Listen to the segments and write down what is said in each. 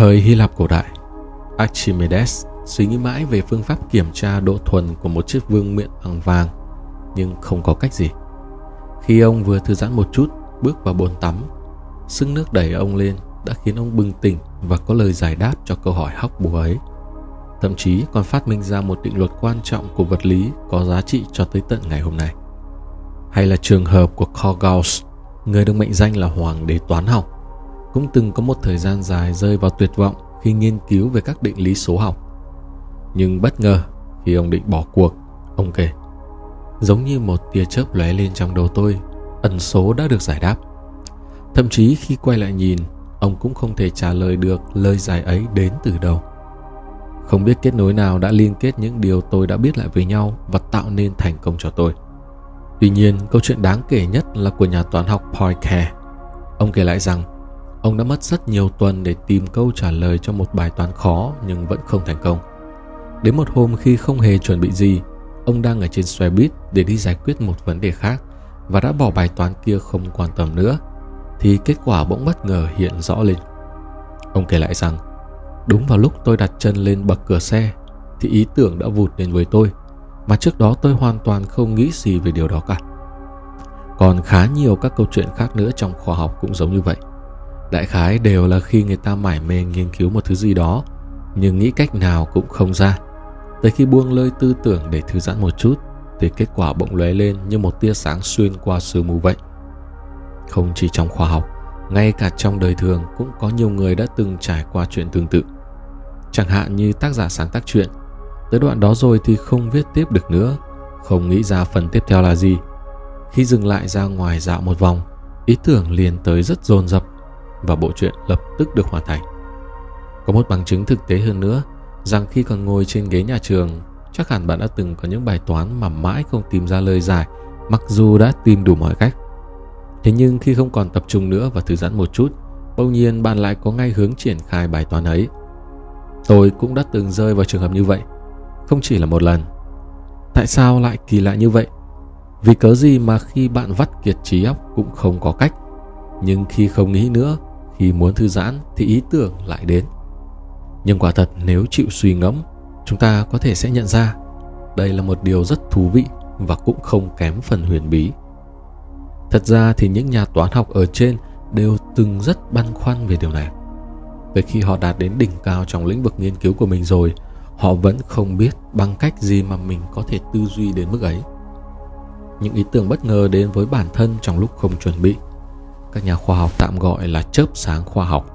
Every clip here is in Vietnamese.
Thời Hy Lạp cổ đại, Archimedes suy nghĩ mãi về phương pháp kiểm tra độ thuần của một chiếc vương miện bằng vàng, nhưng không có cách gì. Khi ông vừa thư giãn một chút, bước vào bồn tắm, sức nước đẩy ông lên đã khiến ông bừng tỉnh và có lời giải đáp cho câu hỏi hóc búa ấy. Thậm chí còn phát minh ra một định luật quan trọng của vật lý có giá trị cho tới tận ngày hôm nay. Hay là trường hợp của Carl Gauss, người được mệnh danh là hoàng đế toán học, cũng từng có một thời gian dài rơi vào tuyệt vọng khi nghiên cứu về các định lý số học. Nhưng bất ngờ khi ông định bỏ cuộc, ông kể Giống như một tia chớp lóe lên trong đầu tôi, ẩn số đã được giải đáp. Thậm chí khi quay lại nhìn, ông cũng không thể trả lời được lời giải ấy đến từ đâu. Không biết kết nối nào đã liên kết những điều tôi đã biết lại với nhau và tạo nên thành công cho tôi. Tuy nhiên, câu chuyện đáng kể nhất là của nhà toán học Poincare. Ông kể lại rằng, ông đã mất rất nhiều tuần để tìm câu trả lời cho một bài toán khó nhưng vẫn không thành công. Đến một hôm khi không hề chuẩn bị gì, ông đang ở trên xe buýt để đi giải quyết một vấn đề khác và đã bỏ bài toán kia không quan tâm nữa, thì kết quả bỗng bất ngờ hiện rõ lên. Ông kể lại rằng, đúng vào lúc tôi đặt chân lên bậc cửa xe, thì ý tưởng đã vụt lên với tôi, mà trước đó tôi hoàn toàn không nghĩ gì về điều đó cả. Còn khá nhiều các câu chuyện khác nữa trong khoa học cũng giống như vậy. Đại khái đều là khi người ta mải mê nghiên cứu một thứ gì đó, nhưng nghĩ cách nào cũng không ra Tới khi buông lơi tư tưởng để thư giãn một chút thì kết quả bỗng lóe lên như một tia sáng xuyên qua sương mù vậy. Không chỉ trong khoa học, ngay cả trong đời thường cũng có nhiều người đã từng trải qua chuyện tương tự. Chẳng hạn như tác giả sáng tác chuyện, tới đoạn đó rồi thì không viết tiếp được nữa, không nghĩ ra phần tiếp theo là gì. Khi dừng lại ra ngoài dạo một vòng, ý tưởng liền tới rất dồn dập và bộ truyện lập tức được hoàn thành. Có một bằng chứng thực tế hơn nữa rằng khi còn ngồi trên ghế nhà trường, chắc hẳn bạn đã từng có những bài toán mà mãi không tìm ra lời giải, mặc dù đã tìm đủ mọi cách. Thế nhưng khi không còn tập trung nữa và thư giãn một chút, bỗng nhiên bạn lại có ngay hướng triển khai bài toán ấy. Tôi cũng đã từng rơi vào trường hợp như vậy, không chỉ là một lần. Tại sao lại kỳ lạ như vậy? Vì cớ gì mà khi bạn vắt kiệt trí óc cũng không có cách, nhưng khi không nghĩ nữa, khi muốn thư giãn thì ý tưởng lại đến. Nhưng quả thật nếu chịu suy ngẫm, chúng ta có thể sẽ nhận ra đây là một điều rất thú vị và cũng không kém phần huyền bí. Thật ra thì những nhà toán học ở trên đều từng rất băn khoăn về điều này. Về khi họ đạt đến đỉnh cao trong lĩnh vực nghiên cứu của mình rồi, họ vẫn không biết bằng cách gì mà mình có thể tư duy đến mức ấy. Những ý tưởng bất ngờ đến với bản thân trong lúc không chuẩn bị. Các nhà khoa học tạm gọi là chớp sáng khoa học.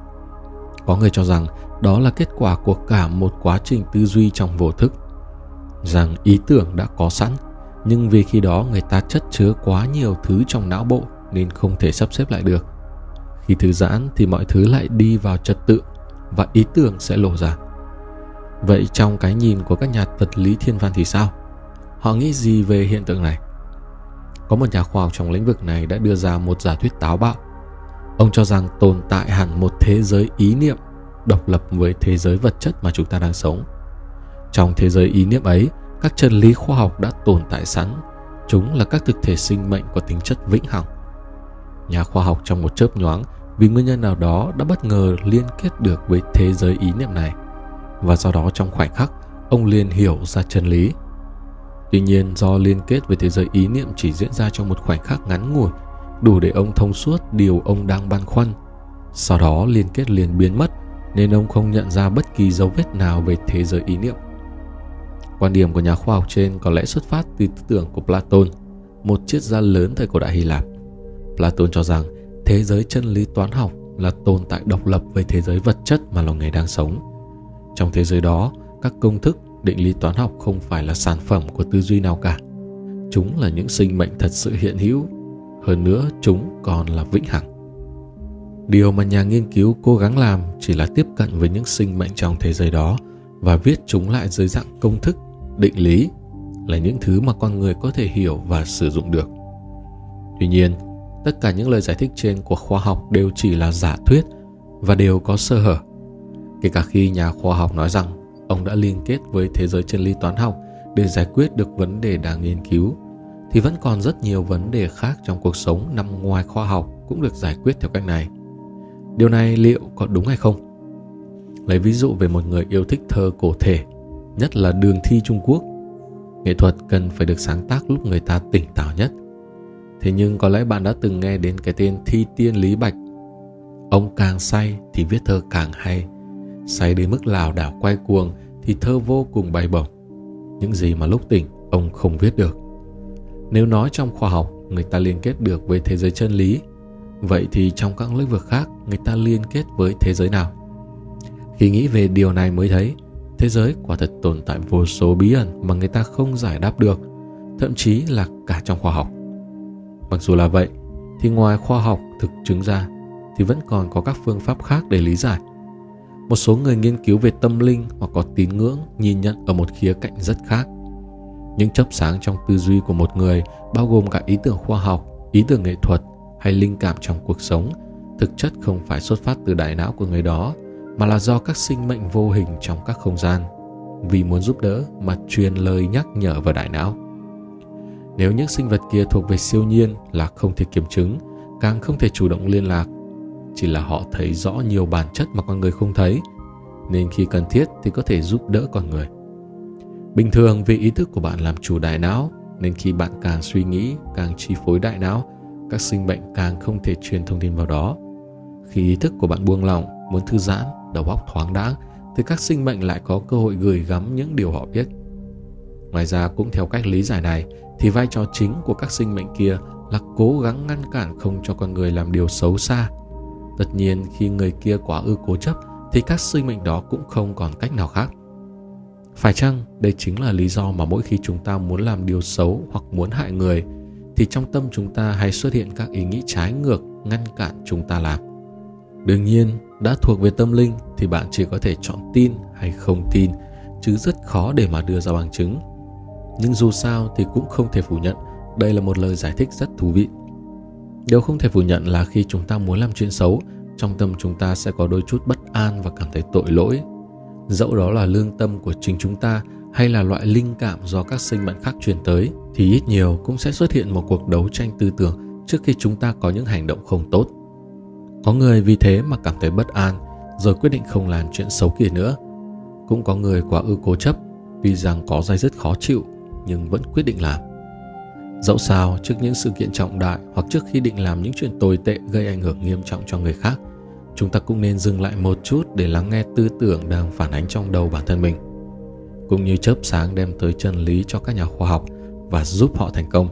Có người cho rằng đó là kết quả của cả một quá trình tư duy trong vô thức. Rằng ý tưởng đã có sẵn, nhưng vì khi đó người ta chất chứa quá nhiều thứ trong não bộ nên không thể sắp xếp lại được. Khi thư giãn thì mọi thứ lại đi vào trật tự và ý tưởng sẽ lộ ra. Vậy trong cái nhìn của các nhà vật lý thiên văn thì sao? Họ nghĩ gì về hiện tượng này? Có một nhà khoa học trong lĩnh vực này đã đưa ra một giả thuyết táo bạo ông cho rằng tồn tại hẳn một thế giới ý niệm độc lập với thế giới vật chất mà chúng ta đang sống. Trong thế giới ý niệm ấy, các chân lý khoa học đã tồn tại sẵn, chúng là các thực thể sinh mệnh có tính chất vĩnh hằng. Nhà khoa học trong một chớp nhoáng vì nguyên nhân nào đó đã bất ngờ liên kết được với thế giới ý niệm này và do đó trong khoảnh khắc ông liền hiểu ra chân lý. Tuy nhiên do liên kết với thế giới ý niệm chỉ diễn ra trong một khoảnh khắc ngắn ngủi, đủ để ông thông suốt điều ông đang băn khoăn. Sau đó liên kết liền biến mất nên ông không nhận ra bất kỳ dấu vết nào về thế giới ý niệm. Quan điểm của nhà khoa học trên có lẽ xuất phát từ tư tưởng của Platon, một triết gia lớn thời cổ đại Hy Lạp. Platon cho rằng thế giới chân lý toán học là tồn tại độc lập với thế giới vật chất mà loài người đang sống. Trong thế giới đó, các công thức, định lý toán học không phải là sản phẩm của tư duy nào cả. Chúng là những sinh mệnh thật sự hiện hữu, hơn nữa chúng còn là vĩnh hằng. Điều mà nhà nghiên cứu cố gắng làm chỉ là tiếp cận với những sinh mệnh trong thế giới đó và viết chúng lại dưới dạng công thức, định lý là những thứ mà con người có thể hiểu và sử dụng được. Tuy nhiên, tất cả những lời giải thích trên của khoa học đều chỉ là giả thuyết và đều có sơ hở. Kể cả khi nhà khoa học nói rằng ông đã liên kết với thế giới chân lý toán học để giải quyết được vấn đề đang nghiên cứu, thì vẫn còn rất nhiều vấn đề khác trong cuộc sống nằm ngoài khoa học cũng được giải quyết theo cách này. Điều này liệu có đúng hay không? lấy ví dụ về một người yêu thích thơ cổ thể, nhất là đường thi Trung Quốc. Nghệ thuật cần phải được sáng tác lúc người ta tỉnh táo nhất. Thế nhưng có lẽ bạn đã từng nghe đến cái tên Thi Tiên Lý Bạch. Ông càng say thì viết thơ càng hay. Say đến mức lảo đảo quay cuồng thì thơ vô cùng bay bổng. Những gì mà lúc tỉnh ông không viết được. Nếu nói trong khoa học người ta liên kết được với thế giới chân lý, vậy thì trong các lĩnh vực khác người ta liên kết với thế giới nào? Khi nghĩ về điều này mới thấy, thế giới quả thật tồn tại vô số bí ẩn mà người ta không giải đáp được, thậm chí là cả trong khoa học. Mặc dù là vậy, thì ngoài khoa học thực chứng ra thì vẫn còn có các phương pháp khác để lý giải. Một số người nghiên cứu về tâm linh hoặc có tín ngưỡng nhìn nhận ở một khía cạnh rất khác. Những chớp sáng trong tư duy của một người bao gồm cả ý tưởng khoa học, ý tưởng nghệ thuật hay linh cảm trong cuộc sống, thực chất không phải xuất phát từ đại não của người đó mà là do các sinh mệnh vô hình trong các không gian vì muốn giúp đỡ mà truyền lời nhắc nhở vào đại não. Nếu những sinh vật kia thuộc về siêu nhiên là không thể kiểm chứng, càng không thể chủ động liên lạc, chỉ là họ thấy rõ nhiều bản chất mà con người không thấy, nên khi cần thiết thì có thể giúp đỡ con người. Bình thường vì ý thức của bạn làm chủ đại não, nên khi bạn càng suy nghĩ, càng chi phối đại não, các sinh mệnh càng không thể truyền thông tin vào đó. Khi ý thức của bạn buông lỏng, muốn thư giãn, đầu óc thoáng đãng, thì các sinh mệnh lại có cơ hội gửi gắm những điều họ biết. Ngoài ra cũng theo cách lý giải này, thì vai trò chính của các sinh mệnh kia là cố gắng ngăn cản không cho con người làm điều xấu xa. Tất nhiên khi người kia quá ư cố chấp thì các sinh mệnh đó cũng không còn cách nào khác. Phải chăng đây chính là lý do mà mỗi khi chúng ta muốn làm điều xấu hoặc muốn hại người thì trong tâm chúng ta hay xuất hiện các ý nghĩ trái ngược ngăn cản chúng ta làm. Đương nhiên, đã thuộc về tâm linh thì bạn chỉ có thể chọn tin hay không tin, chứ rất khó để mà đưa ra bằng chứng. Nhưng dù sao thì cũng không thể phủ nhận, đây là một lời giải thích rất thú vị. Điều không thể phủ nhận là khi chúng ta muốn làm chuyện xấu, trong tâm chúng ta sẽ có đôi chút bất an và cảm thấy tội lỗi. Dẫu đó là lương tâm của chính chúng ta hay là loại linh cảm do các sinh mệnh khác truyền tới, thì ít nhiều cũng sẽ xuất hiện một cuộc đấu tranh tư tưởng trước khi chúng ta có những hành động không tốt. Có người vì thế mà cảm thấy bất an, rồi quyết định không làm chuyện xấu kia nữa. Cũng có người quá ư cố chấp vì rằng có dây dứt khó chịu nhưng vẫn quyết định làm. Dẫu sao, trước những sự kiện trọng đại hoặc trước khi định làm những chuyện tồi tệ gây ảnh hưởng nghiêm trọng cho người khác, chúng ta cũng nên dừng lại một chút để lắng nghe tư tưởng đang phản ánh trong đầu bản thân mình. Cũng như chớp sáng đem tới chân lý cho các nhà khoa học và giúp họ thành công.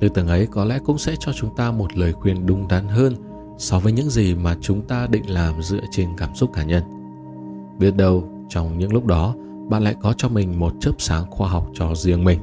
Tư tưởng ấy có lẽ cũng sẽ cho chúng ta một lời khuyên đúng đắn hơn so với những gì mà chúng ta định làm dựa trên cảm xúc cá nhân. Biết đâu, trong những lúc đó, bạn lại có cho mình một chớp sáng khoa học cho riêng mình.